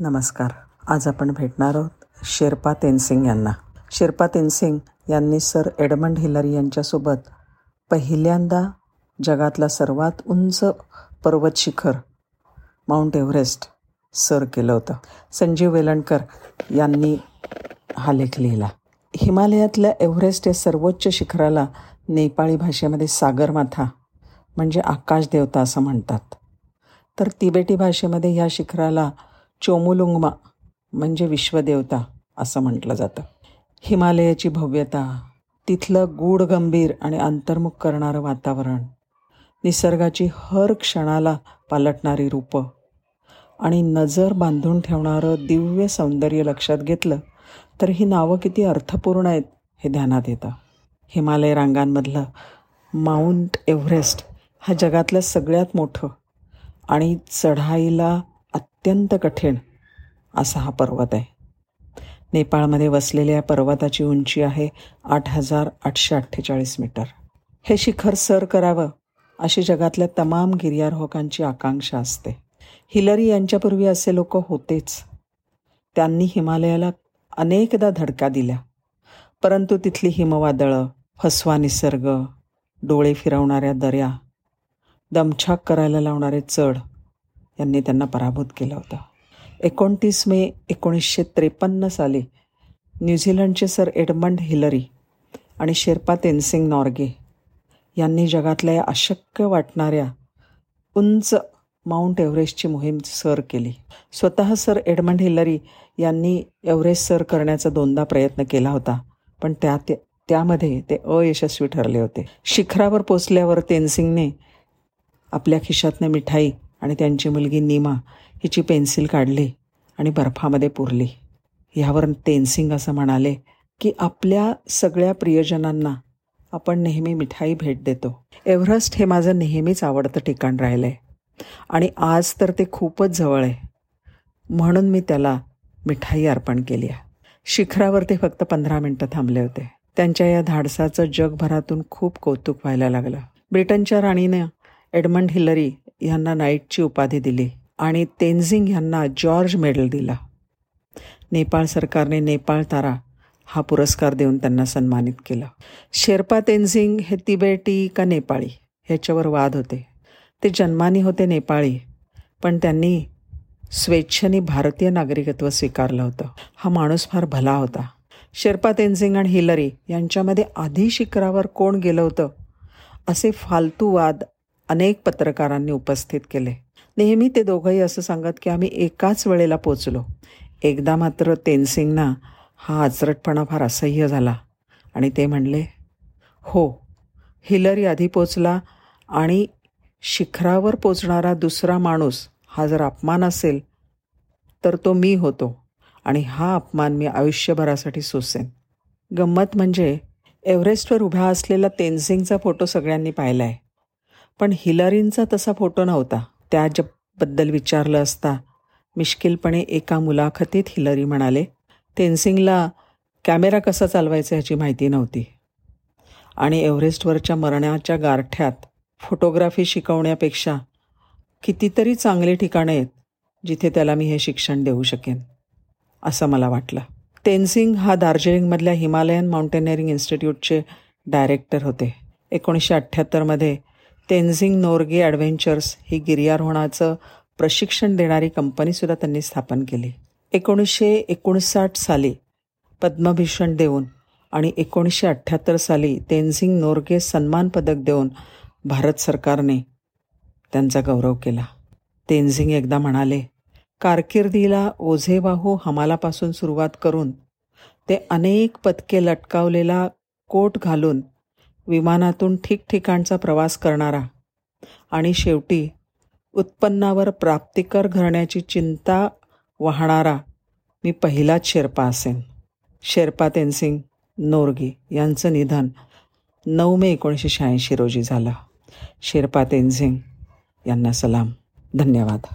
नमस्कार. आज आपण भेटणार आहोत शेर्पा तेनसिंग यांना. शेर्पा तेनसिंग यांनी सर एडमंड हिलरी यांच्यासोबत पहिल्यांदा जगातला सर्वात उंच पर्वत शिखर माउंट एव्हरेस्ट सर केलं होतं. संजीव वेलणकर यांनी हा लेख लिहिला. हिमालयातल्या एव्हरेस्ट या सर्वोच्च शिखराला नेपाळी भाषेमध्ये सागरमाथा म्हणजे आकाश देवता असं म्हणतात. तर तिबेटी भाषेमध्ये ह्या शिखराला चोमुलुंगमा म्हणजे विश्वदेवता असं म्हटलं जातं. हिमालयाची भव्यता तिथलं गूढ गंभीर आणि अंतर्मुख करणारं वातावरण निसर्गाची हर क्षणाला पालटणारी रूपं आणि नजर बांधून ठेवणारं दिव्य सौंदर्य लक्षात घेतलं तर ही नावं किती अर्थपूर्ण आहेत हे ध्यानात येतं. हिमालय रांगांमधलं माउंट एव्हरेस्ट हा जगातलं सगळ्यात मोठं आणि चढाईला अत्यंत कठीण असा हा पर्वत आहे. नेपाळमध्ये वसलेल्या या पर्वताची उंची आहे आठ हजार आठशे अठ्ठेचाळीस मीटर. हे शिखर सर करावं अशी जगातल्या तमाम गिर्यारोहकांची आकांक्षा असते. हिलरी यांच्यापूर्वी असे लोक होतेच. त्यांनी हिमालयाला अनेकदा धडका दिल्या. परंतु तिथली हिमवादळं फसवा निसर्ग डोळे फिरवणाऱ्या दऱ्या दमछाक करायला लावणारे चढ यांनी त्यांना पराभूत केलं होतं. एकोणतीस मे एकोणीसशे त्रेपन्न साली न्यूझीलंडचे सर एडमंड हिलरी आणि शेर्पा तेनसिंग नॉर्गे यांनी जगातल्या या अशक्य वाटणाऱ्या उंच माउंट एव्हरेस्टची मोहीम सर केली. स्वतः सर एडमंड हिलरी यांनी एव्हरेस्ट सर करण्याचा दोनदा प्रयत्न केला होता पण त्या त्यामध्ये ते अयशस्वी ठरले होते. शिखरावर पोचल्यावर तेनसिंगने आपल्या खिशातनं मिठाई आणि त्यांची मुलगी नीमा हिची पेन्सिल काढली आणि बर्फामध्ये पुरली. ह्यावर तेनसिंग असं म्हणाले की आपल्या सगळ्या प्रियजनांना आपण नेहमी मिठाई भेट देतो. एव्हरेस्ट हे माझं नेहमीच आवडतं ठिकाण राहिलं आहे आणि आज तर ते खूपच जवळ आहे. म्हणून मी त्याला मिठाई अर्पण केली आहे. शिखरावर ते फक्त पंधरा मिनटं थांबले होते. त्यांच्या या धाडसाचं जगभरातून खूप कौतुक व्हायला लागलं. ब्रिटनच्या राणीनं एडमंड हिलरी यांना नाईटची उपाधी दिली आणि तेन्झिंग यांना जॉर्ज मेडल दिला. नेपाळ सरकारने नेपाळ तारा हा पुरस्कार देऊन त्यांना सन्मानित केलं. शेर्पा तेन्झिंग हे तिबेटी का नेपाळी ह्याच्यावर वाद होते. ते जन्मानी होते नेपाळी पण त्यांनी स्वेच्छेने भारतीय नागरिकत्व स्वीकारलं होतं. हा माणूस फार भला होता. शेर्पा तेन्झिंग आणि हिलरी यांच्यामध्ये आधी शिखरावर कोण गेलं होतं? असे फालतू वाद अनेक पत्रकारांनी उपस्थित केले. नेहमी ते दोघंही असं सांगत की आम्ही एकाच वेळेला पोचलो एकदा मात्र तेनसिंगना हा आचरटपणा फार असह्य झाला आणि ते म्हणले हो हिलरी आधी पोचला आणि शिखरावर पोचणारा दुसरा माणूस हा जर अपमान असेल तर तो मी होतो आणि हा अपमान मी आयुष्यभरासाठी सोसेन. गंमत म्हणजे एव्हरेस्टवर उभ्या असलेला तेनसिंगचा फोटो सगळ्यांनी पाहिला आहे पण हिलरींचा तसा फोटो नव्हता. त्याच्याबद्दल विचारलं असता मिश्किलपणे एका मुलाखतीत हिलरी म्हणाले तेनसिंगला कॅमेरा कसा चालवायचा ह्याची माहिती नव्हती. आणि एव्हरेस्टवरच्या मरणाच्या गारठ्यात फोटोग्राफी शिकवण्यापेक्षा कितीतरी चांगली ठिकाणं आहेत जिथे त्याला मी हे शिक्षण देऊ शकेन असं मला वाटलं. तेनसिंग हा दार्जिलिंगमधल्या हिमालयन माउंटेनिअरिंग इन्स्टिट्यूटचे डायरेक्टर होते. एकोणीसशे अठ्ठ्याहत्तरमध्ये तेन्झिंग नोर्गे ॲडव्हेंचर्स ही गिर्यारोहणाचं प्रशिक्षण देणारी कंपनीसुद्धा त्यांनी स्थापन केली. एकोणीसशे एकोणसाठ साली पद्मभूषण देऊन आणि एकोणीसशे अठ्ठ्याहत्तर साली तेन्झिंग नोर्गे सन्मान पदक देऊन भारत सरकारने त्यांचा गौरव केला. तेन्झिंग एकदा म्हणाले कारकिर्दीला ओझेबाहू हमालापासून सुरुवात करून ते अनेक पदके लटकावलेला कोट घालून विमानातून ठिकठिकाणचा प्रवास करणारा. आणि शेवटी उत्पन्नावर प्राप्तिकर घरण्याची चिंता वाहणारा मी पहिलाच शेर्पा असेन. शेर्पा तेनसिंग नोरगी यांचं निधन नऊ मे एकोणीसशे शहाऐंशी रोजी झालं. शेर्पा तेनसिंग यांना सलाम. धन्यवाद.